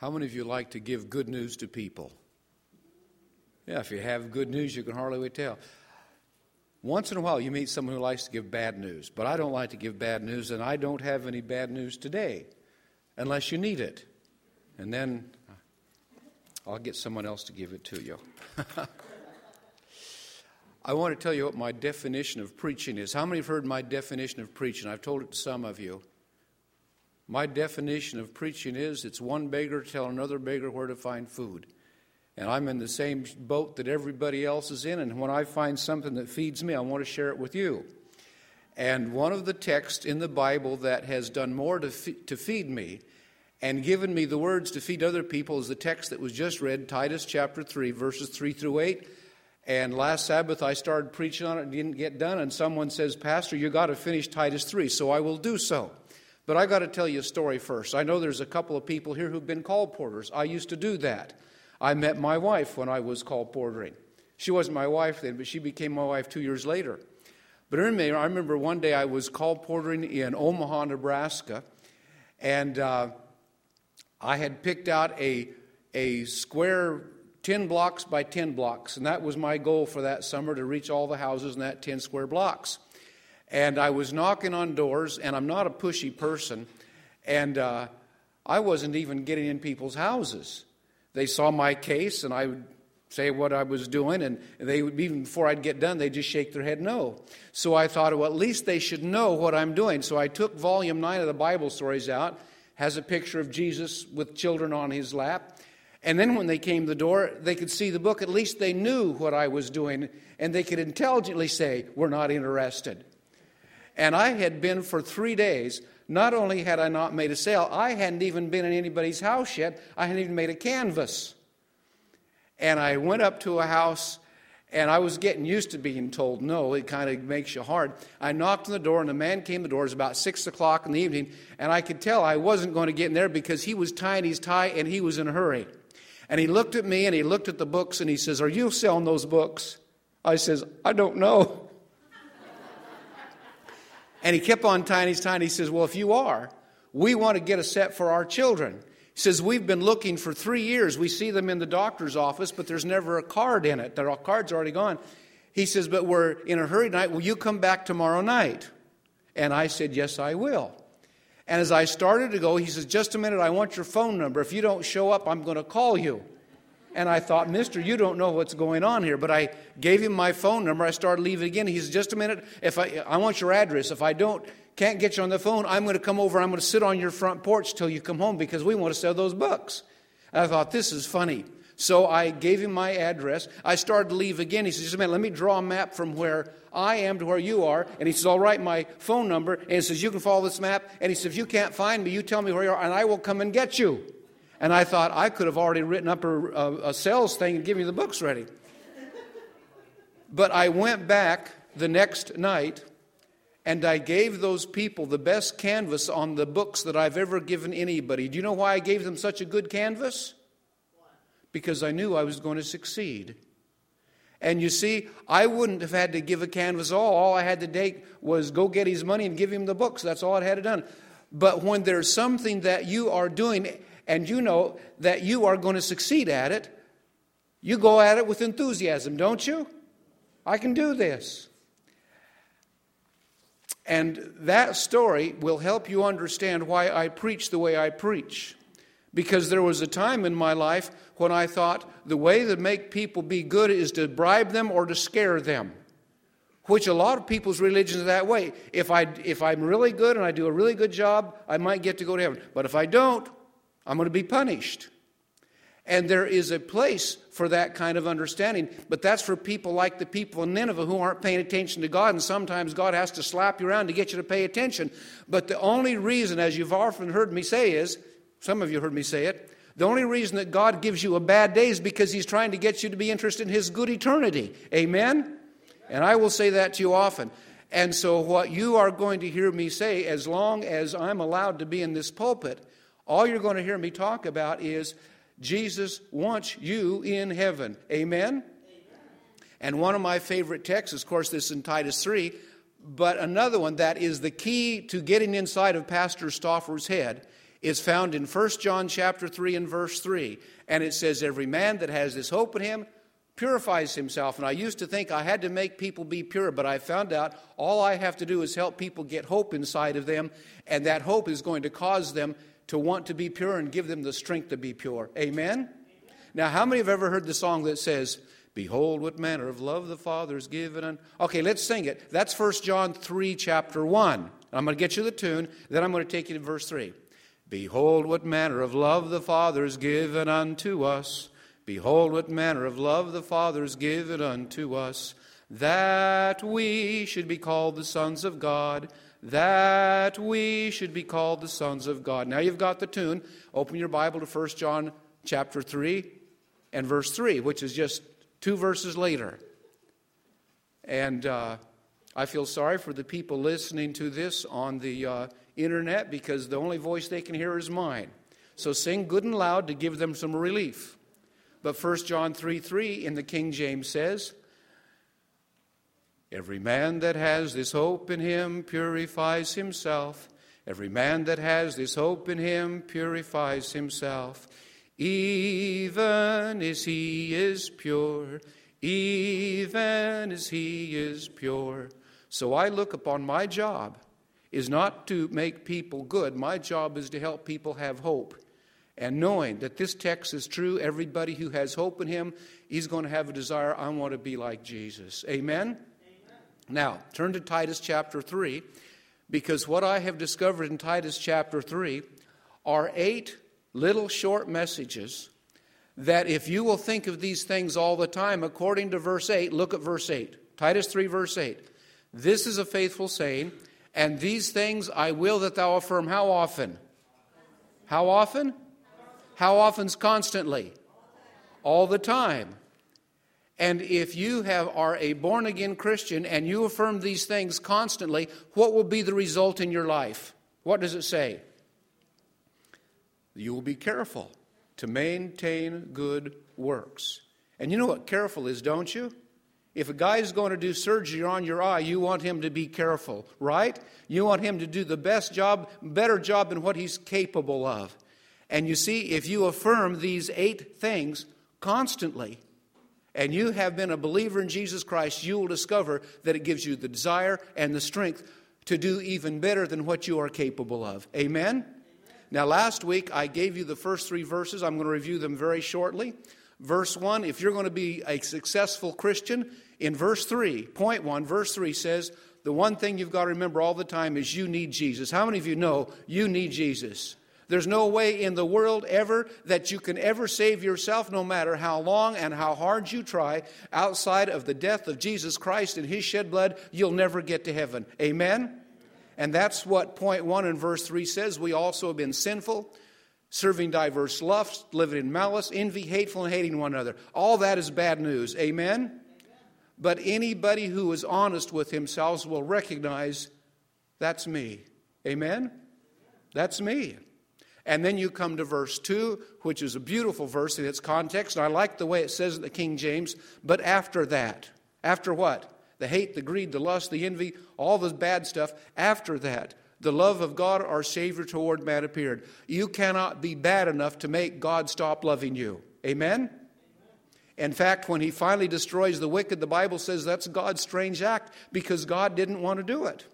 How many of you like to give good news to people? Yeah, if you have good news, you can hardly wait tell. Once in a while, you meet someone who likes to give bad news, but I don't like to give bad news, and I don't have any bad news today unless you need it. And then uh, I'll get someone else to give it to you. I want to tell you what my definition of preaching is. How many have heard my definition of preaching? I've told it to some of you. My definition of preaching is it's one beggar tell another beggar where to find food. And I'm in the same boat that everybody else is in, and when I find something that feeds me, I want to share it with you. And one of the texts in the Bible that has done more to, fe- to feed me and given me the words to feed other people is the text that was just read, Titus chapter 3, verses 3 through 8. And last Sabbath I started preaching on it, and didn't get done, and someone says, Pastor, you got to finish Titus 3, so I will do so. But I got to tell you a story first. I know there's a couple of people here who've been colporteurs. I used to do that. I met my wife when I was colporteuring. She wasn't my wife then, but she became my wife two years later. But anyway, I remember one day I was colporteuring in Omaha, Nebraska, and uh, I had picked out a, a square 10 blocks by 10 blocks, and that was my goal for that summer to reach all the houses in that 10 square blocks. And I was knocking on doors, and I'm not a pushy person, and uh, I wasn't even getting in people's houses. They saw my case, and I would say what I was doing, and they would, even before I'd get done, they'd just shake their head no. So I thought, well, at least they should know what I'm doing. So I took volume 9 of the Bible stories out, has a picture of Jesus with children on his lap. And then when they came to the door, they could see the book. At least they knew what I was doing, and they could intelligently say, We're not interested. And I had been for three days. Not only had I not made a sale, I hadn't even been in anybody's house yet. I hadn't even made a canvass. And I went up to a house, and I was getting used to being told no. It kind of makes you hard. I knocked on the door, and the man came to the door. It was about 6 o'clock in the evening, and I could tell I wasn't going to get in there because he was tying his tie and he was in a hurry. And he looked at me, and he looked at the books, and he says, Are you selling those books? I says, I don't know. And he kept on tying his tie, he says, Well, if you are, we want to get a set for our children. He says, We've been looking for three years. We see them in the doctor's office, but there's never a card in it. The card's already gone. He says, But we're in a hurry tonight. Will you come back tomorrow night? And I said, Yes, I will. And as I started to go, he says, Just a minute, I want your phone number. If you don't show up, I'm going to call you. And I thought, Mister, you don't know what's going on here. But I gave him my phone number. I started leaving again. He says, Just a minute. If I, I want your address. If I don't, can't get you on the phone, I'm going to come over. I'm going to sit on your front porch till you come home because we want to sell those books. And I thought, This is funny. So I gave him my address. I started to leave again. He says, Just a minute, let me draw a map from where I am to where you are. And he says, I'll write my phone number. And he says, You can follow this map. And he says, If you can't find me, you tell me where you are, and I will come and get you. And I thought I could have already written up a, a, a sales thing and given you the books ready. But I went back the next night and I gave those people the best canvass on the books that I've ever given anybody. Do you know why I gave them such a good canvass? Because I knew I was going to succeed. And you see, I wouldn't have had to give a canvass all. All I had to take was go get his money and give him the books. That's all I had to done. But when there's something that you are doing and you know that you are going to succeed at it, you go at it with enthusiasm, don't you? I can do this. And that story will help you understand why I preach the way I preach. Because there was a time in my life when I thought the way to make people be good is to bribe them or to scare them. Which a lot of people's religion is that way. If, I, if I'm really good and I do a really good job, I might get to go to heaven. But if I don't, I'm going to be punished. And there is a place for that kind of understanding, but that's for people like the people in Nineveh who aren't paying attention to God, and sometimes God has to slap you around to get you to pay attention. But the only reason, as you've often heard me say, is some of you heard me say it, the only reason that God gives you a bad day is because He's trying to get you to be interested in His good eternity. Amen? And I will say that to you often. And so, what you are going to hear me say, as long as I'm allowed to be in this pulpit, all you're going to hear me talk about is Jesus wants you in heaven. Amen? Amen? And one of my favorite texts, of course, this is in Titus 3, but another one that is the key to getting inside of Pastor Stauffer's head is found in 1 John chapter 3 and verse 3. And it says, Every man that has this hope in him purifies himself. And I used to think I had to make people be pure, but I found out all I have to do is help people get hope inside of them, and that hope is going to cause them to want to be pure and give them the strength to be pure. Amen? Amen. Now, how many have ever heard the song that says, Behold, what manner of love the Father has given. Okay, let's sing it. That's 1 John 3, chapter 1. I'm going to get you the tune, then I'm going to take you to verse 3. Behold, what manner of love the Father has given unto us. Behold, what manner of love the Father has given unto us, that we should be called the sons of God. That we should be called the sons of God. Now you've got the tune. Open your Bible to 1 John chapter 3 and verse 3, which is just two verses later. And uh, I feel sorry for the people listening to this on the uh, internet because the only voice they can hear is mine. So sing good and loud to give them some relief. But 1 John 3 3 in the King James says, Every man that has this hope in him purifies himself. Every man that has this hope in him purifies himself, even as he is pure, even as he is pure. So I look upon my job is not to make people good. My job is to help people have hope. And knowing that this text is true, everybody who has hope in him, he's going to have a desire, I want to be like Jesus. Amen? Now, turn to Titus chapter 3, because what I have discovered in Titus chapter 3 are eight little short messages that if you will think of these things all the time, according to verse 8, look at verse 8. Titus 3, verse 8. This is a faithful saying and these things I will that thou affirm. How often? How often? How often's constantly? All the time. And if you have, are a born again Christian and you affirm these things constantly, what will be the result in your life? What does it say? You will be careful to maintain good works. And you know what careful is, don't you? If a guy is going to do surgery on your eye, you want him to be careful, right? You want him to do the best job, better job than what he's capable of. And you see, if you affirm these eight things constantly, and you have been a believer in Jesus Christ, you will discover that it gives you the desire and the strength to do even better than what you are capable of. Amen? Amen? Now, last week I gave you the first three verses. I'm going to review them very shortly. Verse 1 if you're going to be a successful Christian, in verse 3, point 1, verse 3 says, the one thing you've got to remember all the time is you need Jesus. How many of you know you need Jesus? There's no way in the world ever that you can ever save yourself, no matter how long and how hard you try, outside of the death of Jesus Christ and His shed blood, you'll never get to heaven. Amen? And that's what point one in verse three says. We also have been sinful, serving diverse lusts, living in malice, envy, hateful, and hating one another. All that is bad news. Amen? But anybody who is honest with himself will recognize that's me. Amen? That's me. And then you come to verse 2, which is a beautiful verse in its context. And I like the way it says in the King James. But after that, after what? The hate, the greed, the lust, the envy, all the bad stuff. After that, the love of God, our Savior, toward man appeared. You cannot be bad enough to make God stop loving you. Amen? In fact, when he finally destroys the wicked, the Bible says that's God's strange act because God didn't want to do it.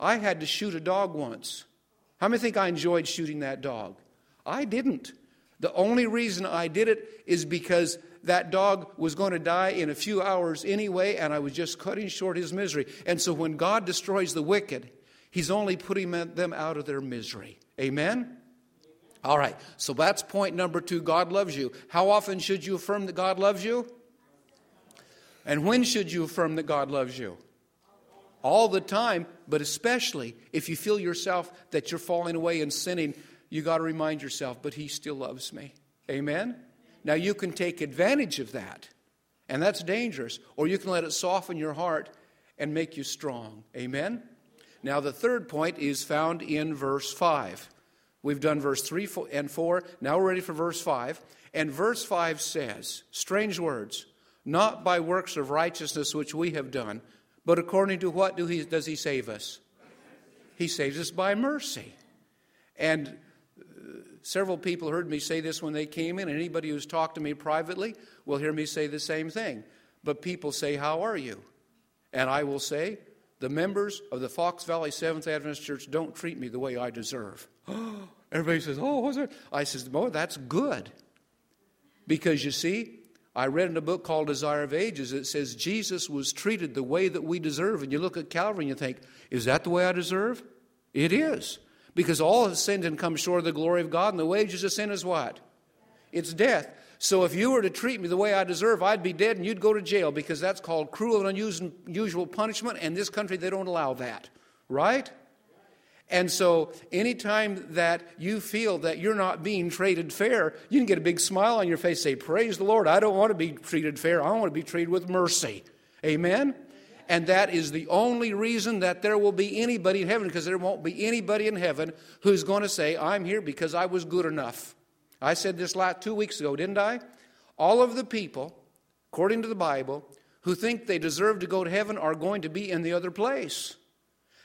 I had to shoot a dog once. How many think I enjoyed shooting that dog? I didn't. The only reason I did it is because that dog was going to die in a few hours anyway, and I was just cutting short his misery. And so when God destroys the wicked, he's only putting them out of their misery. Amen? All right, so that's point number two God loves you. How often should you affirm that God loves you? And when should you affirm that God loves you? All the time, but especially if you feel yourself that you're falling away and sinning, you got to remind yourself, but He still loves me. Amen? Now you can take advantage of that, and that's dangerous, or you can let it soften your heart and make you strong. Amen? Now the third point is found in verse 5. We've done verse 3 and 4. Now we're ready for verse 5. And verse 5 says, strange words, not by works of righteousness which we have done, but according to what do he, does he save us? He saves us by mercy. And uh, several people heard me say this when they came in, and anybody who's talked to me privately will hear me say the same thing. But people say, How are you? And I will say, The members of the Fox Valley Seventh Adventist Church don't treat me the way I deserve. Everybody says, Oh, what's that? I says, Oh, that's good. Because you see, I read in a book called Desire of Ages, it says Jesus was treated the way that we deserve. And you look at Calvary and you think, Is that the way I deserve? It is. Because all have sinned and come short of the glory of God, and the wages of sin is what? It's death. So if you were to treat me the way I deserve, I'd be dead and you'd go to jail because that's called cruel and unusual punishment, and this country, they don't allow that. Right? And so, anytime that you feel that you're not being treated fair, you can get a big smile on your face, say, Praise the Lord, I don't want to be treated fair. I want to be treated with mercy. Amen? And that is the only reason that there will be anybody in heaven, because there won't be anybody in heaven who's going to say, I'm here because I was good enough. I said this last two weeks ago, didn't I? All of the people, according to the Bible, who think they deserve to go to heaven are going to be in the other place.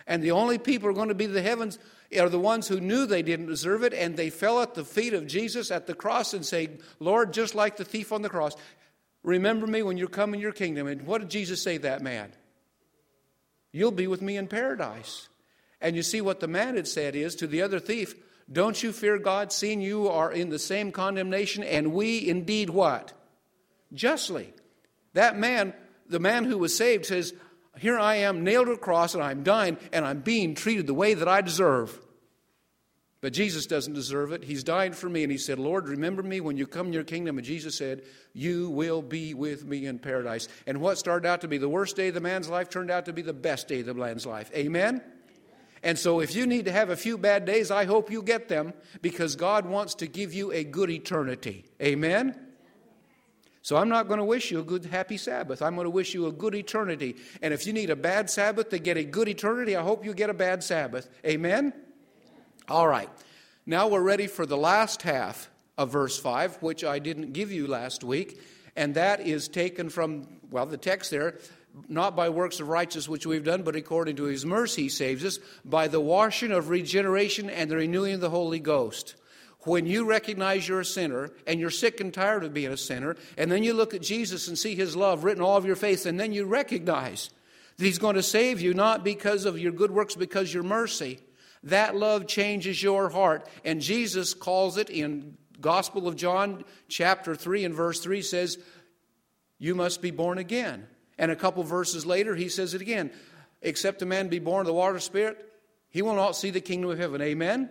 And the only people who are going to be the heavens are the ones who knew they didn't deserve it and they fell at the feet of Jesus at the cross and say, Lord, just like the thief on the cross, remember me when you come in your kingdom. And what did Jesus say that man? You'll be with me in paradise. And you see what the man had said is to the other thief, Don't you fear God, seeing you are in the same condemnation, and we indeed what? Justly. That man, the man who was saved, says, Here I am nailed to a cross, and I'm dying, and I'm being treated the way that I deserve. But Jesus doesn't deserve it. He's died for me. And he said, Lord, remember me when you come in your kingdom. And Jesus said, You will be with me in paradise. And what started out to be the worst day of the man's life turned out to be the best day of the man's life. Amen? And so, if you need to have a few bad days, I hope you get them because God wants to give you a good eternity. Amen? So, I'm not going to wish you a good, happy Sabbath. I'm going to wish you a good eternity. And if you need a bad Sabbath to get a good eternity, I hope you get a bad Sabbath. Amen? All right. Now we're ready for the last half of verse 5, which I didn't give you last week, and that is taken from, well, the text there, not by works of righteousness which we've done, but according to his mercy he saves us, by the washing of regeneration and the renewing of the Holy Ghost. When you recognize you're a sinner and you're sick and tired of being a sinner, and then you look at Jesus and see his love written all over your face, and then you recognize that he's going to save you not because of your good works, because your mercy that love changes your heart. And Jesus calls it in Gospel of John, chapter 3 and verse 3 says, You must be born again. And a couple verses later, he says it again Except a man be born of the water spirit, he will not see the kingdom of heaven. Amen?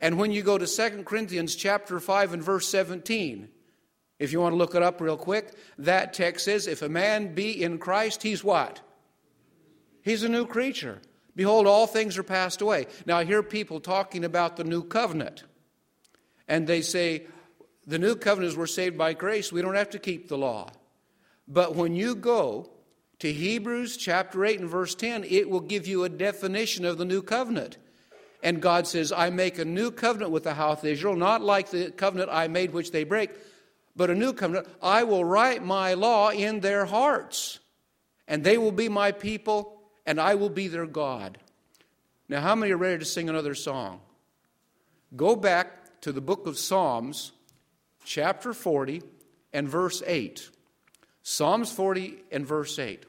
And when you go to 2 Corinthians chapter 5 and verse 17, if you want to look it up real quick, that text says, If a man be in Christ, he's what? He's a new creature. Behold, all things are passed away. Now, I hear people talking about the new covenant, and they say, the new covenant is we're saved by grace. We don't have to keep the law. But when you go to Hebrews chapter 8 and verse 10, it will give you a definition of the new covenant. And God says, I make a new covenant with the house of Israel, not like the covenant I made which they break, but a new covenant. I will write my law in their hearts, and they will be my people, and I will be their God. Now, how many are ready to sing another song? Go back to the book of Psalms, chapter 40, and verse 8. Psalms 40 and verse 8.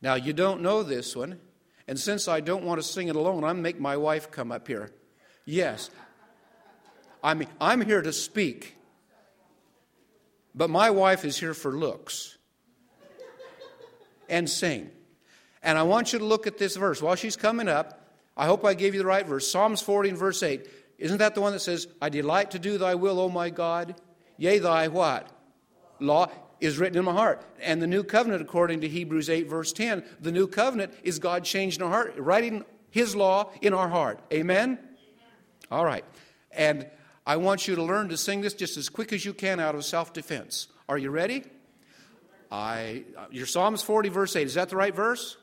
Now, you don't know this one, and since I don't want to sing it alone, I'm make my wife come up here. Yes, I mean, I'm here to speak, but my wife is here for looks and sing. And I want you to look at this verse. While she's coming up, I hope I gave you the right verse. Psalms 40 and verse 8. Isn't that the one that says, I delight to do thy will, O my God? Yea, thy what? Law is written in my heart. And the new covenant, according to Hebrews 8, verse 10, the new covenant is God changing our heart, writing his law in our heart. Amen? All right. And I want you to learn to sing this just as quick as you can out of self defense. Are you ready? I, your Psalms 40, verse 8. Is that the right verse?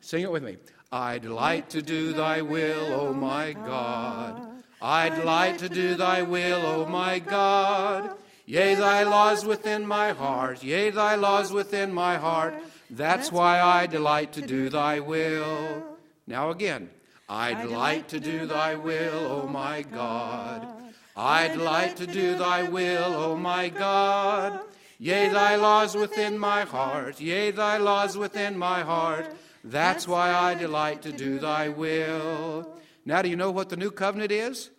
Sing it with me. I delight to do thy will, O my God. I delight to do thy will, O my God. Yea, thy laws within my heart. Yea, thy laws within my heart. That's why I delight to do thy will. Now again, I delight to do thy will, O my God. I delight to do thy will, O my God. Yea, thy laws within my heart, yea, thy laws within my heart. That's why I delight to do thy will. Now, do you know what the new covenant is?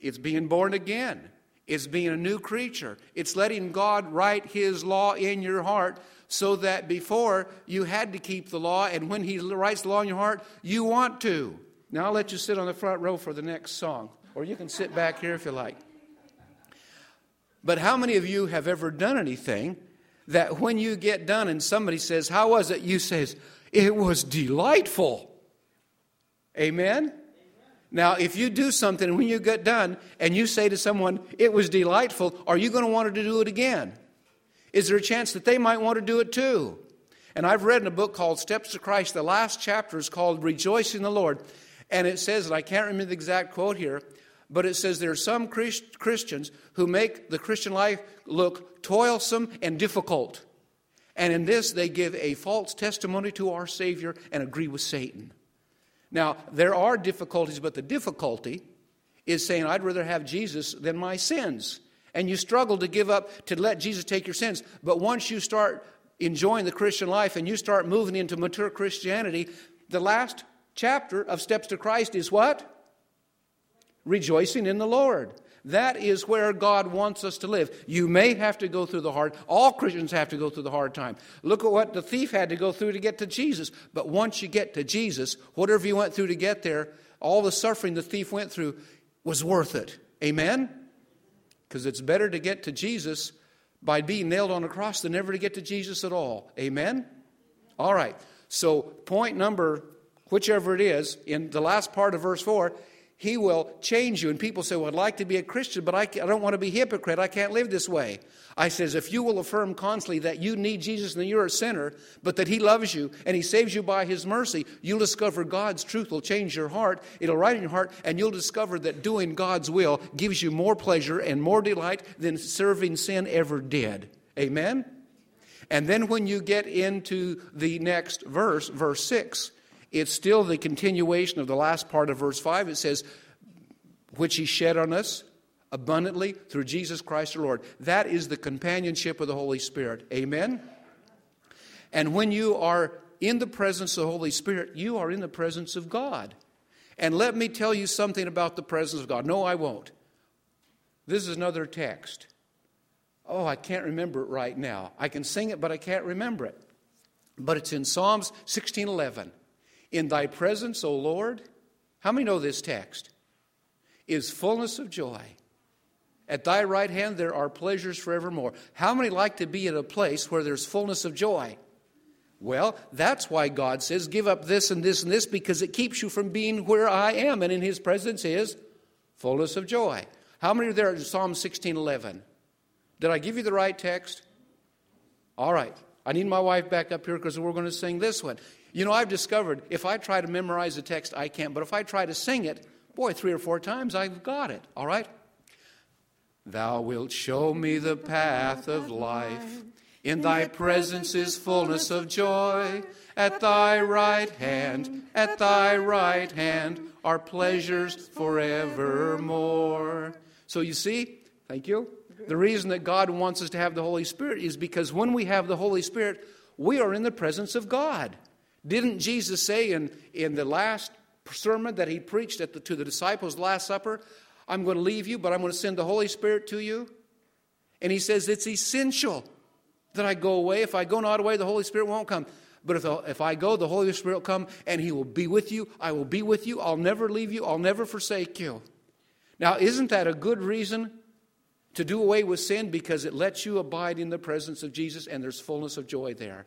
It's being born again. It's being a new creature. It's letting God write His law in your heart so that before you had to keep the law, and when He writes the law in your heart, you want to. Now I'll let you sit on the front row for the next song, or you can sit back here if you like. But how many of you have ever done anything that when you get done and somebody says, How was it? You says, It was delightful. Amen? Now, if you do something when you get done and you say to someone, It was delightful, are you going to want to do it again? Is there a chance that they might want to do it too? And I've read in a book called Steps to Christ, the last chapter is called Rejoice in the Lord. And it says, and I can't remember the exact quote here, but it says there are some Christ- Christians who make the Christian life look toilsome and difficult. And in this, they give a false testimony to our Savior and agree with Satan. Now, there are difficulties, but the difficulty is saying, I'd rather have Jesus than my sins and you struggle to give up to let Jesus take your sins. But once you start enjoying the Christian life and you start moving into mature Christianity, the last chapter of Steps to Christ is what? Rejoicing in the Lord. That is where God wants us to live. You may have to go through the hard. All Christians have to go through the hard time. Look at what the thief had to go through to get to Jesus. But once you get to Jesus, whatever you went through to get there, all the suffering the thief went through was worth it. Amen. Because it's better to get to Jesus by being nailed on a cross than never to get to Jesus at all. Amen? All right. So, point number, whichever it is, in the last part of verse 4, he will change you. And people say, Well, I'd like to be a Christian, but I, I don't want to be hypocrite. I can't live this way. I says, If you will affirm constantly that you need Jesus and you're a sinner, but that He loves you and He saves you by His mercy, you'll discover God's truth will change your heart. It'll write in your heart, and you'll discover that doing God's will gives you more pleasure and more delight than serving sin ever did. Amen? And then when you get into the next verse, verse 6, it's still the continuation of the last part of verse 5. It says, Which he shed on us abundantly through Jesus Christ our Lord. That is the companionship of the Holy Spirit. Amen? And when you are in the presence of the Holy Spirit, you are in the presence of God. And let me tell you something about the presence of God. No, I won't. This is another text. Oh, I can't remember it right now. I can sing it, but I can't remember it. But it's in Psalms 16:11. In thy presence, O Lord, how many know this text? Is fullness of joy. At thy right hand there are pleasures forevermore. How many like to be at a place where there's fullness of joy? Well, that's why God says, give up this and this and this because it keeps you from being where I am. And in his presence is fullness of joy. How many are there in Psalm 16:11? Did I give you the right text? All right. I need my wife back up here because we're going to sing this one. You know, I've discovered if I try to memorize the text, I can't. But if I try to sing it, boy, three or four times, I've got it. All right? Thou wilt show me the path of life. In thy presence is fullness of joy. At thy right hand, at thy right hand are pleasures forevermore. So you see, thank you. The reason that God wants us to have the Holy Spirit is because when we have the Holy Spirit, we are in the presence of God. Didn't Jesus say in, in the last sermon that he preached at the, to the disciples' Last Supper, I'm going to leave you, but I'm going to send the Holy Spirit to you? And he says it's essential that I go away. If I go not away, the Holy Spirit won't come. But if, if I go, the Holy Spirit will come and he will be with you. I will be with you. I'll never leave you. I'll never forsake you. Now, isn't that a good reason to do away with sin? Because it lets you abide in the presence of Jesus and there's fullness of joy there.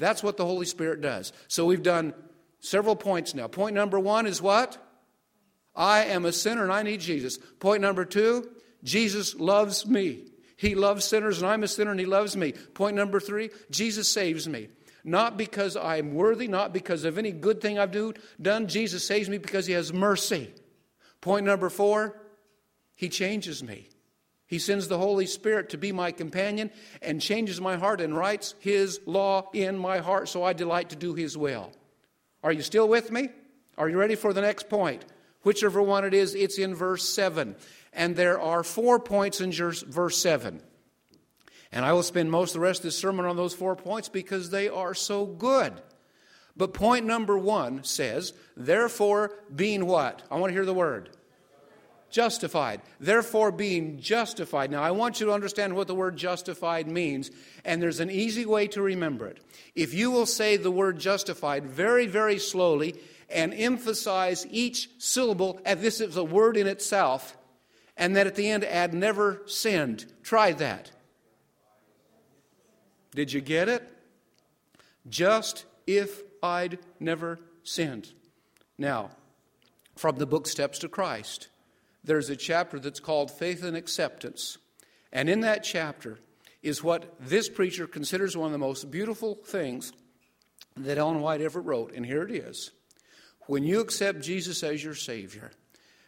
That's what the Holy Spirit does. So we've done several points now. Point number one is what? I am a sinner and I need Jesus. Point number two, Jesus loves me. He loves sinners and I'm a sinner and he loves me. Point number three, Jesus saves me. Not because I'm worthy, not because of any good thing I've do, done. Jesus saves me because he has mercy. Point number four, he changes me. He sends the Holy Spirit to be my companion and changes my heart and writes His law in my heart so I delight to do His will. Are you still with me? Are you ready for the next point? Whichever one it is, it's in verse 7. And there are four points in verse 7. And I will spend most of the rest of this sermon on those four points because they are so good. But point number one says, therefore, being what? I want to hear the word. Justified. Therefore, being justified. Now, I want you to understand what the word justified means, and there's an easy way to remember it. If you will say the word justified very, very slowly and emphasize each syllable as this is a word in itself, and then at the end add never sinned, try that. Did you get it? Just if I'd never sinned. Now, from the book Steps to Christ, there's a chapter that's called Faith and Acceptance. And in that chapter is what this preacher considers one of the most beautiful things that Ellen White ever wrote. And here it is When you accept Jesus as your Savior,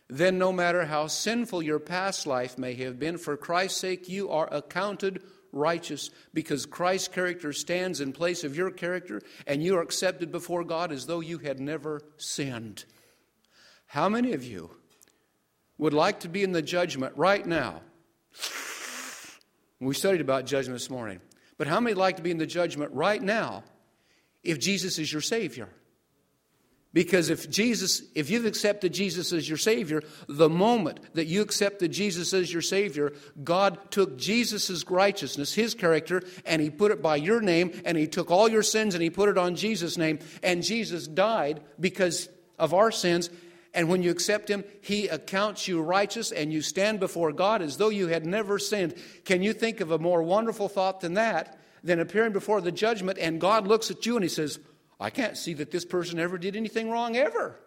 then no matter how sinful your past life may have been, for Christ's sake, you are accounted righteous because Christ's character stands in place of your character and you are accepted before God as though you had never sinned. How many of you would like to be in the judgment right now? We studied about judgment this morning. But how many like to be in the judgment right now if Jesus is your Savior? Because if Jesus, if you've accepted Jesus as your Savior, the moment that you accepted Jesus as your Savior, God took Jesus' righteousness, His character, and He put it by your name, and He took all your sins and He put it on Jesus' name, and Jesus died because of our sins. And when you accept Him, He accounts you righteous, and you stand before God as though you had never sinned. Can you think of a more wonderful thought than that? Than appearing before the judgment, and God looks at you and He says, I can't see that this person ever did anything wrong ever.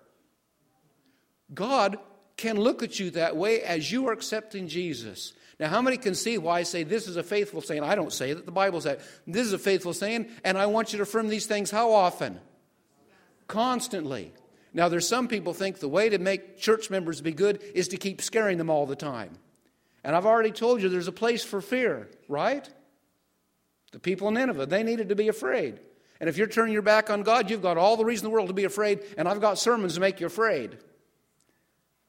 God can look at you that way as you are accepting Jesus. Now, how many can see why I say this is a faithful saying? I don't say that. The Bible says this is a faithful saying, and I want you to affirm these things how often? Constantly. Now, there's some people think the way to make church members be good is to keep scaring them all the time. And I've already told you there's a place for fear, right? The people in Nineveh, they needed to be afraid. And if you're turning your back on God, you've got all the reason in the world to be afraid, and I've got sermons to make you afraid.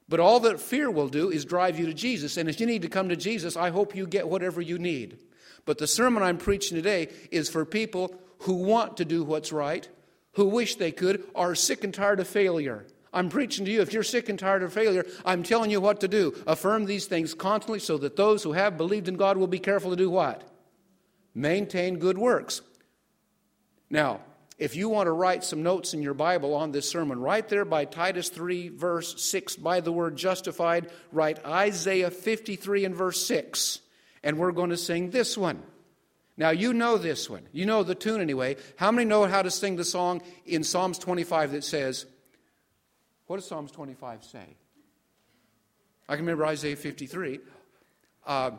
But all that fear will do is drive you to Jesus. And if you need to come to Jesus, I hope you get whatever you need. But the sermon I'm preaching today is for people who want to do what's right, who wish they could, are sick and tired of failure. I'm preaching to you. If you're sick and tired of failure, I'm telling you what to do. Affirm these things constantly so that those who have believed in God will be careful to do what? Maintain good works. Now, if you want to write some notes in your Bible on this sermon, right there by Titus 3, verse 6, by the word justified, write Isaiah 53 and verse 6. And we're going to sing this one. Now, you know this one. You know the tune anyway. How many know how to sing the song in Psalms 25 that says, What does Psalms 25 say? I can remember Isaiah 53. Uh,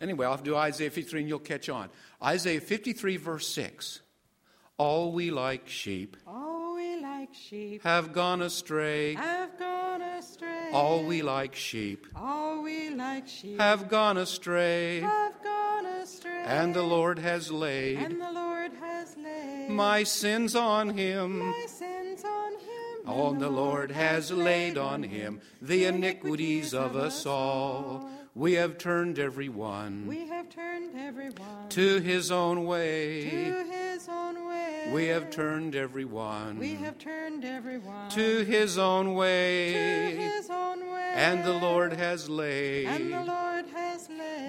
Anyway, I'll do Isaiah 53 and you'll catch on. Isaiah 53, verse 6. All we like sheep. All we like sheep. Have gone astray. Have gone astray. All we like sheep. All we like sheep. Have gone astray. Have gone astray. And the Lord has laid. And the Lord has laid. My sins on him. My sins on him. The Lord has laid on him the iniquities of us all. We have turned everyone. We have turned every one to his own way. To his own way. We have turned everyone. We have turned every one to his own way. To his own way. And the Lord has laid. And the Lord has laid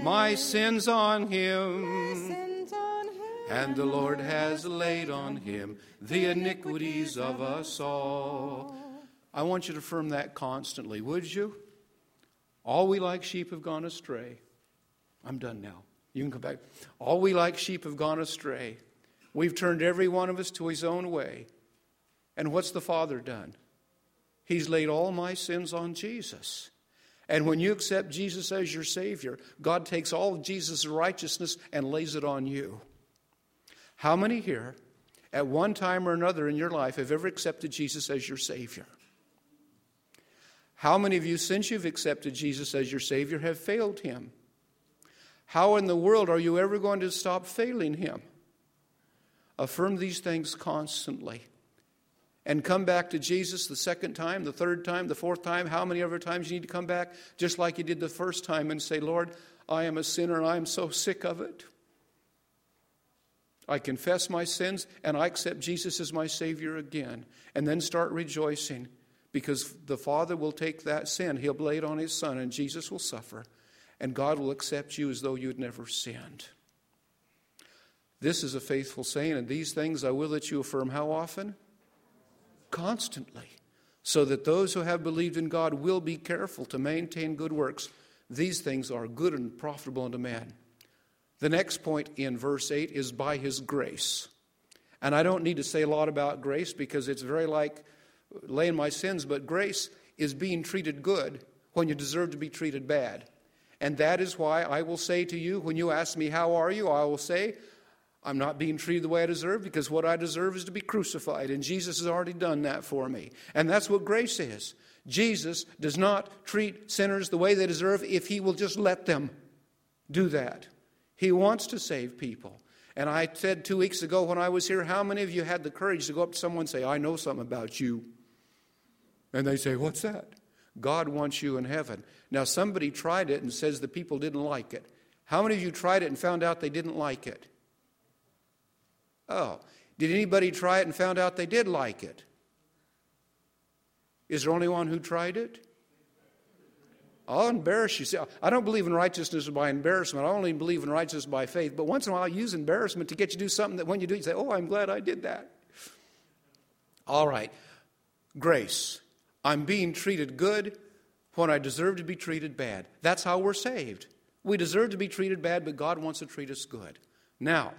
my sins on him. My sins on him. And the Lord has laid on him the iniquities of us all. I want you to affirm that constantly, would you? All we like sheep have gone astray. I'm done now. You can come back. All we like sheep have gone astray. We've turned every one of us to his own way. And what's the Father done? He's laid all my sins on Jesus. And when you accept Jesus as your Savior, God takes all of Jesus' righteousness and lays it on you. How many here, at one time or another in your life, have ever accepted Jesus as your Savior? How many of you, since you've accepted Jesus as your Savior, have failed Him? How in the world are you ever going to stop failing Him? Affirm these things constantly. And come back to Jesus the second time, the third time, the fourth time, how many other times you need to come back, just like you did the first time, and say, Lord, I am a sinner and I am so sick of it. I confess my sins and I accept Jesus as my Savior again. And then start rejoicing because the Father will take that sin, He'll lay it on His Son, and Jesus will suffer. And God will accept you as though you'd never sinned. This is a faithful saying, and these things I will that you affirm how often? Constantly. So that those who have believed in God will be careful to maintain good works. These things are good and profitable unto man. The next point in verse 8 is by his grace. And I don't need to say a lot about grace because it's very like laying my sins, but grace is being treated good when you deserve to be treated bad. And that is why I will say to you, when you ask me, How are you? I will say, I'm not being treated the way I deserve because what I deserve is to be crucified. And Jesus has already done that for me. And that's what grace is. Jesus does not treat sinners the way they deserve if he will just let them do that. He wants to save people. And I said two weeks ago when I was here, how many of you had the courage to go up to someone and say, I know something about you? And they say, What's that? God wants you in heaven. Now, somebody tried it and says the people didn't like it. How many of you tried it and found out they didn't like it? Oh, did anybody try it and found out they did like it? Is there only one who tried it? I'll embarrass you. See, I don't believe in righteousness by embarrassment. I only believe in righteousness by faith. But once in a while, I use embarrassment to get you to do something that when you do, you say, Oh, I'm glad I did that. All right. Grace. I'm being treated good when I deserve to be treated bad. That's how we're saved. We deserve to be treated bad, but God wants to treat us good. Now,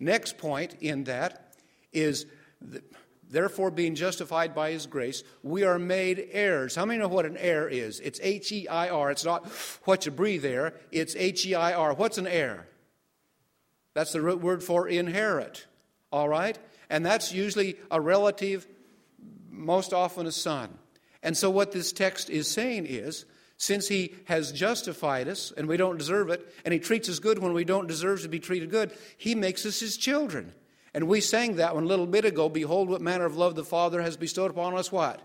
next point in that is. The, Therefore, being justified by his grace, we are made heirs. How many know what an heir is? It's H E I R. It's not what you breathe there, it's H E I R. What's an heir? That's the root word for inherit. All right? And that's usually a relative, most often a son. And so, what this text is saying is since he has justified us and we don't deserve it, and he treats us good when we don't deserve to be treated good, he makes us his children. And we sang that one a little bit ago. Behold, what manner of love the Father has bestowed upon us, what?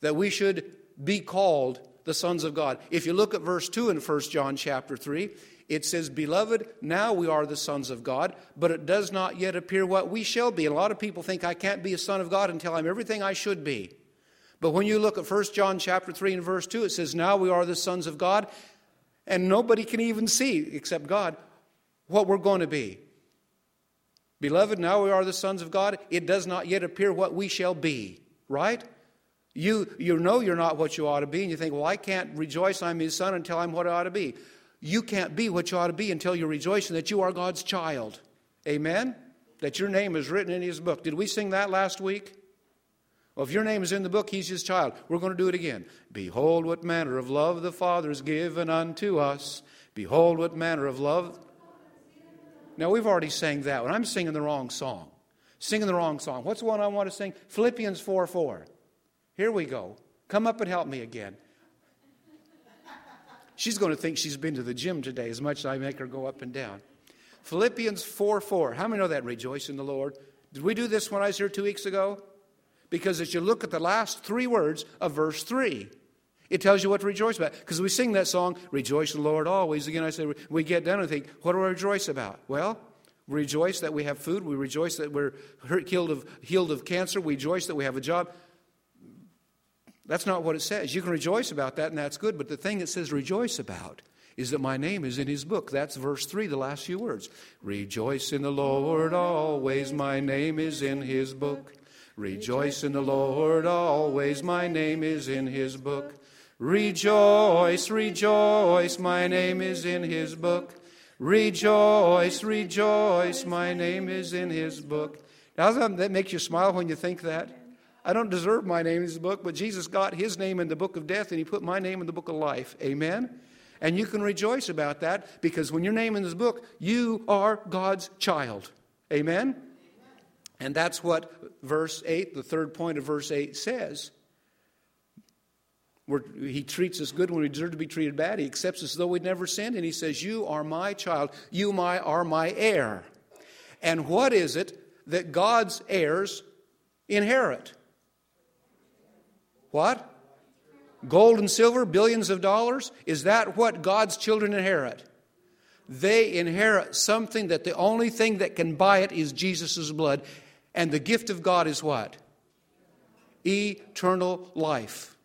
That we should be called the sons of God. If you look at verse 2 in 1 John chapter 3, it says, Beloved, now we are the sons of God, but it does not yet appear what we shall be. And a lot of people think I can't be a son of God until I'm everything I should be. But when you look at 1 John chapter 3 and verse 2, it says, Now we are the sons of God, and nobody can even see, except God, what we're going to be. Beloved, now we are the sons of God. It does not yet appear what we shall be, right? You, you know you're not what you ought to be, and you think, well, I can't rejoice I'm his son until I'm what I ought to be. You can't be what you ought to be until you're rejoicing that you are God's child. Amen? That your name is written in his book. Did we sing that last week? Well, if your name is in the book, he's his child. We're going to do it again. Behold, what manner of love the Father has given unto us. Behold, what manner of love now, we've already sang that one. I'm singing the wrong song. Singing the wrong song. What's the one I want to sing? Philippians 4 4. Here we go. Come up and help me again. She's going to think she's been to the gym today as much as I make her go up and down. Philippians 4 4. How many know that? Rejoice in the Lord. Did we do this when I was here two weeks ago? Because as you look at the last three words of verse 3, it tells you what to rejoice about. Because we sing that song, Rejoice in the Lord always. Again, I say, we get done and think, what do I rejoice about? Well, we rejoice that we have food. We rejoice that we're healed of, healed of cancer. We rejoice that we have a job. That's not what it says. You can rejoice about that, and that's good. But the thing it says rejoice about is that my name is in his book. That's verse 3, the last few words. Rejoice in the Lord always. My name is in his book. Rejoice in the Lord always. My name is in his book. Rejoice, rejoice, my name is in his book. Rejoice, rejoice, my name is in his book. Now, that makes you smile when you think that? I don't deserve my name in his book, but Jesus got his name in the book of death and he put my name in the book of life. Amen? And you can rejoice about that because when your name is in this book, you are God's child. Amen? And that's what verse 8, the third point of verse 8 says. We're, he treats us good when we deserve to be treated bad. He accepts us as though we'd never sinned, and he says, You are my child. You my, are my heir. And what is it that God's heirs inherit? What? Gold and silver, billions of dollars? Is that what God's children inherit? They inherit something that the only thing that can buy it is Jesus' blood. And the gift of God is what? Eternal life.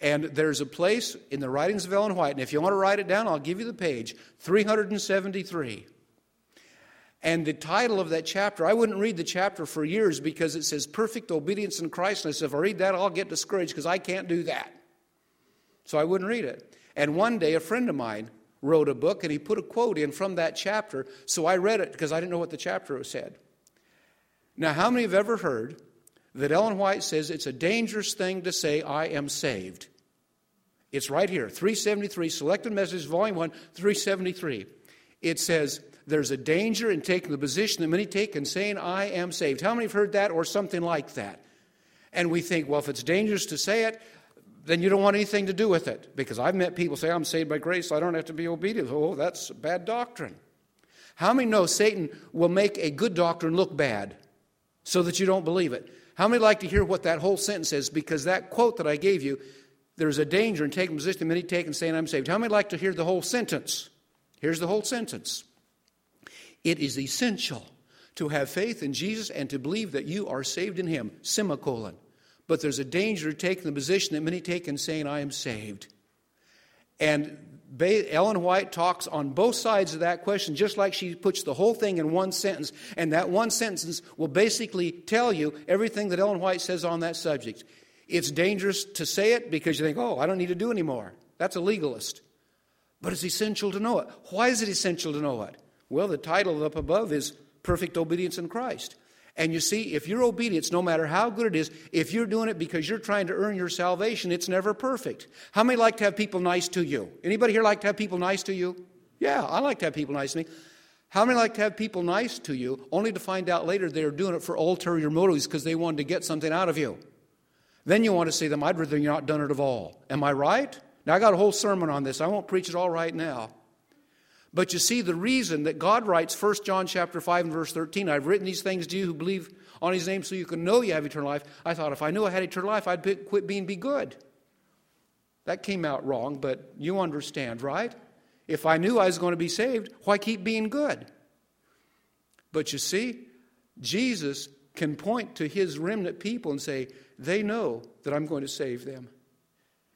And there's a place in the writings of Ellen White, and if you want to write it down, I'll give you the page 373. And the title of that chapter, I wouldn't read the chapter for years because it says perfect obedience in Christ. And I said, if I read that, I'll get discouraged because I can't do that. So I wouldn't read it. And one day, a friend of mine wrote a book and he put a quote in from that chapter. So I read it because I didn't know what the chapter said. Now, how many have ever heard that Ellen White says it's a dangerous thing to say, I am saved? It's right here, 373, Selected Messages, Volume 1, 373. It says, there's a danger in taking the position that many take and saying, I am saved. How many have heard that or something like that? And we think, well, if it's dangerous to say it, then you don't want anything to do with it. Because I've met people say, I'm saved by grace, so I don't have to be obedient. Oh, that's bad doctrine. How many know Satan will make a good doctrine look bad so that you don't believe it? How many like to hear what that whole sentence is? Because that quote that I gave you, there's a danger in taking position that many take and saying, I'm saved. How many like to hear the whole sentence? Here's the whole sentence. It is essential to have faith in Jesus and to believe that you are saved in Him, semicolon. But there's a danger to taking the position that many take and saying, I am saved. And Ellen White talks on both sides of that question, just like she puts the whole thing in one sentence. And that one sentence will basically tell you everything that Ellen White says on that subject. It's dangerous to say it because you think, oh, I don't need to do anymore. That's a legalist. But it's essential to know it. Why is it essential to know it? Well, the title up above is Perfect Obedience in Christ. And you see, if your obedience, no matter how good it is, if you're doing it because you're trying to earn your salvation, it's never perfect. How many like to have people nice to you? Anybody here like to have people nice to you? Yeah, I like to have people nice to me. How many like to have people nice to you only to find out later they're doing it for ulterior motives because they wanted to get something out of you? Then you want to to them, I'd rather you not done it at all. Am I right? Now, I got a whole sermon on this. I won't preach it all right now. But you see the reason that God writes 1 John chapter 5 and verse 13, I've written these things to you who believe on his name so you can know you have eternal life. I thought if I knew I had eternal life, I'd quit being be good. That came out wrong, but you understand, right? If I knew I was going to be saved, why keep being good? But you see, Jesus can point to his remnant people and say, they know that I'm going to save them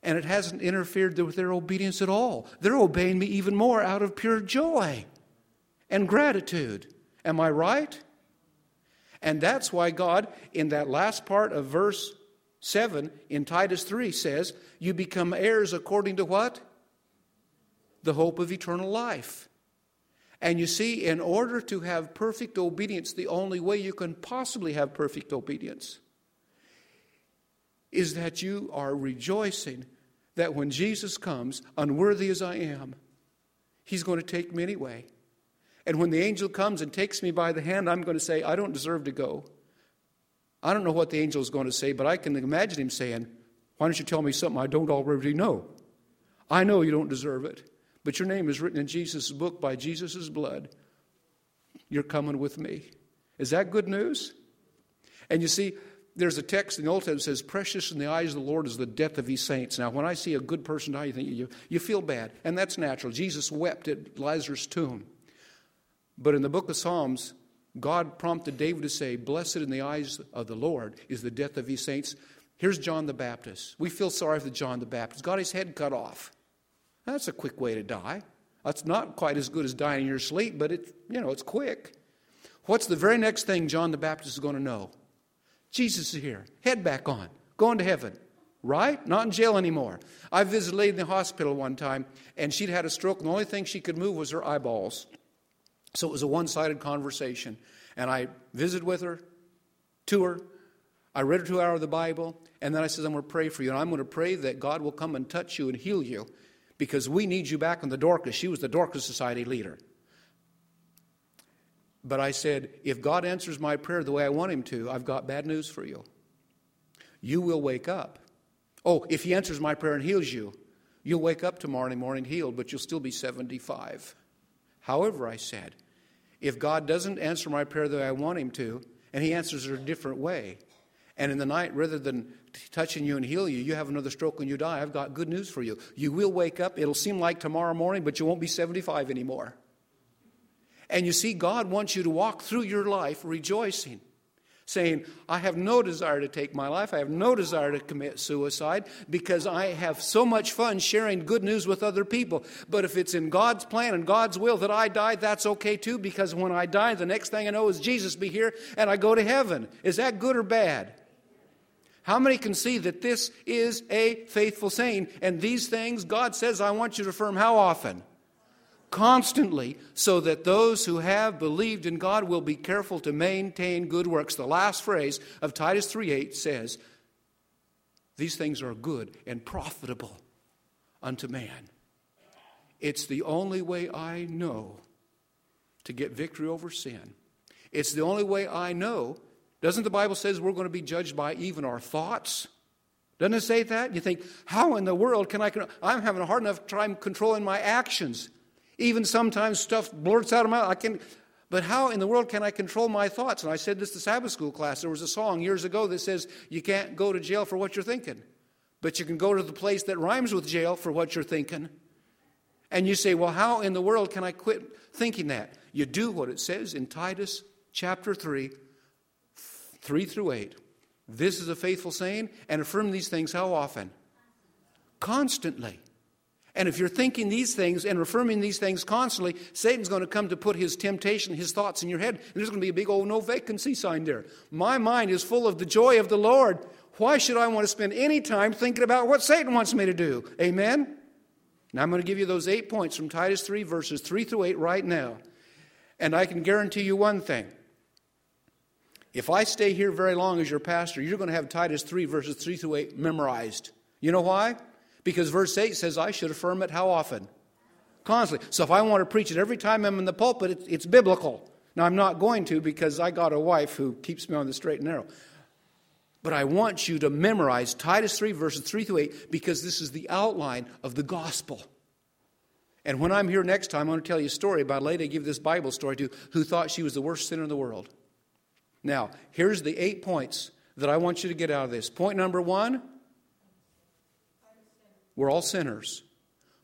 and it hasn't interfered with their obedience at all. They're obeying me even more out of pure joy and gratitude. Am I right? And that's why God, in that last part of verse 7 in Titus 3, says, You become heirs according to what? The hope of eternal life. And you see, in order to have perfect obedience, the only way you can possibly have perfect obedience is that you are rejoicing that when Jesus comes, unworthy as I am, he's going to take me anyway. And when the angel comes and takes me by the hand, I'm going to say, I don't deserve to go. I don't know what the angel is going to say, but I can imagine him saying, Why don't you tell me something I don't already know? I know you don't deserve it, but your name is written in Jesus' book by Jesus' blood. You're coming with me. Is that good news? And you see, there's a text in the Old Testament that says, Precious in the eyes of the Lord is the death of his saints. Now, when I see a good person die, you think you, you feel bad. And that's natural. Jesus wept at Lazarus' tomb. But in the book of Psalms, God prompted David to say, Blessed in the eyes of the Lord is the death of his saints. Here's John the Baptist. We feel sorry for John the Baptist. Got his head cut off. That's a quick way to die. That's not quite as good as dying in your sleep, but it's, you know, it's quick. What's the very next thing John the Baptist is going to know? Jesus is here. Head back on. Going to heaven. Right? Not in jail anymore. I visited a lady in the hospital one time, and she'd had a stroke, and the only thing she could move was her eyeballs. So it was a one sided conversation. And I visited with her, to her. I read her two hours of the Bible, and then I said, I'm going to pray for you, and I'm going to pray that God will come and touch you and heal you because we need you back in the Dorcas. She was the Dorcas Society leader. But I said, if God answers my prayer the way I want Him to, I've got bad news for you. You will wake up. Oh, if He answers my prayer and heals you, you'll wake up tomorrow morning healed, but you'll still be 75. However, I said, if God doesn't answer my prayer the way I want Him to, and He answers it a different way, And in the night, rather than touching you and heal you, you have another stroke and you die. I've got good news for you. You will wake up. It'll seem like tomorrow morning, but you won't be 75 anymore. And you see, God wants you to walk through your life rejoicing saying, I have no desire to take my life. I have no desire to commit suicide because I have so much fun sharing good news with other people. But if it's in God's plan and God's will that I die, that's okay too because when I die, the next thing I know is Jesus be here and I go to heaven. Is that good or bad? How many can see that this is a faithful saying? And these things, God says, I want you to affirm how often? Constantly so that those who have believed in God will be careful to maintain good works. The last phrase of Titus 3:8 says, These things are good and profitable unto man. It's the only way I know to get victory over sin. It's the only way I know. Doesn't the Bible says we're going to be judged by even our thoughts? Doesn't it say that? You think, how in the world can I? I'm having a hard enough time controlling my actions. Even sometimes stuff blurts out of my I can but how in the world can I control my thoughts? And I said this to Sabbath school class. There was a song years ago that says you can't go to jail for what you're thinking, but you can go to the place that rhymes with jail for what you're thinking. And you say, well, how in the world can I quit thinking that? You do what it says in Titus chapter 3, 3 through 8. This is a faithful saying, and affirm these things how often? Constantly. And if you're thinking these things and affirming these things constantly, Satan's going to come to put his temptation, his thoughts in your head, and there's going to be a big old no vacancy sign there. My mind is full of the joy of the Lord. Why should I want to spend any time thinking about what Satan wants me to do? Amen? Now I'm going to give you those eight points from Titus 3, verses 3 through 8 right now. And I can guarantee you one thing. If I stay here very long as your pastor, you're going to have Titus 3, verses 3 through 8 memorized. You know why? Because verse 8 says, I should affirm it how often? Constantly. So if I want to preach it every time I'm in the pulpit, it's, it's biblical. Now, I'm not going to because I got a wife who keeps me on the straight and narrow. But I want you to memorize Titus 3, verses 3 through 8, because this is the outline of the gospel. And when I'm here next time, I'm going to tell you a story about a lady I give this Bible story to who thought she was the worst sinner in the world. Now, here's the eight points that I want you to get out of this. Point number one we're all sinners.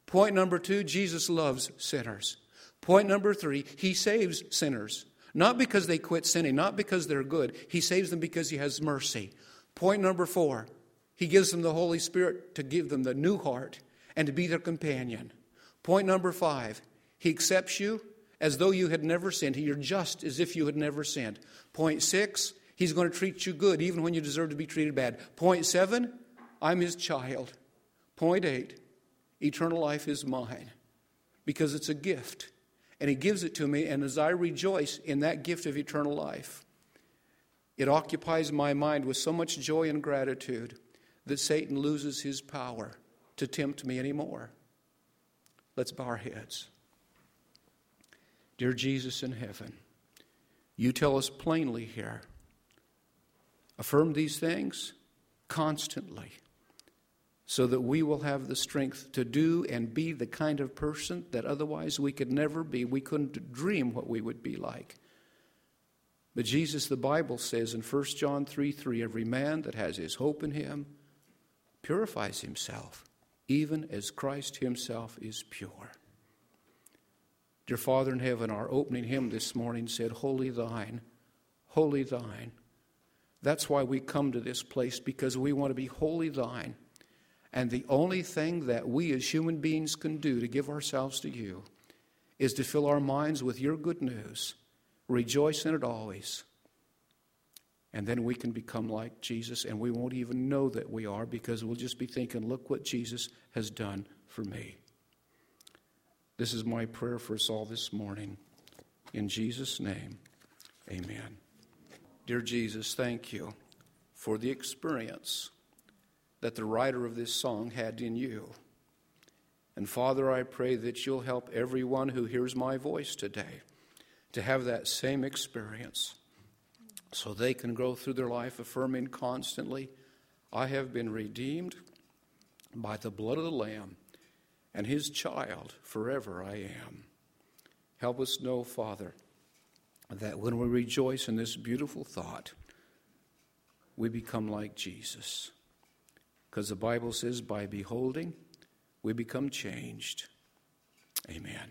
Point number two Jesus loves sinners. Point number three, he saves sinners. Not because they quit sinning, not because they're good. He saves them because he has mercy. Point number four, he gives them the Holy Spirit to give them the new heart and to be their companion. Point number five, he accepts you as though you had never sinned. You're just as if you had never sinned. Point six, he's going to treat you good even when you deserve to be treated bad. Point seven, I'm his child. Point eight eternal life is mine because it's a gift. And He gives it to me, and as I rejoice in that gift of eternal life, it occupies my mind with so much joy and gratitude that Satan loses his power to tempt me anymore. Let's bow our heads. Dear Jesus in heaven, you tell us plainly here affirm these things constantly so that we will have the strength to do and be the kind of person that otherwise we could never be. We couldn't dream what we would be like. But Jesus, the Bible says in 1 John 3 3, every man that has his hope in him purifies himself, even as Christ himself is pure. Dear Father in heaven, our opening hymn this morning said, Wholly thine, wholly thine. That's why we come to this place, because we want to be wholly thine. And the only thing that we as human beings can do to give ourselves to you is to fill our minds with your good news, rejoice in it always. And then we can become like Jesus, and we won't even know that we are because we'll just be thinking, look what Jesus has done for me. This is my prayer for us all this morning. In Jesus' name, amen. Dear Jesus, thank you for the experience that the writer of this song had in you. And Father, I pray that you'll help everyone who hears my voice today to have that same experience so they can grow through their life affirming constantly, I have been redeemed by the blood of the Lamb, and his child forever I am. Help us know, Father, that when we rejoice in this beautiful thought, we become like Jesus. Because the Bible says, by beholding, we become changed. Amen.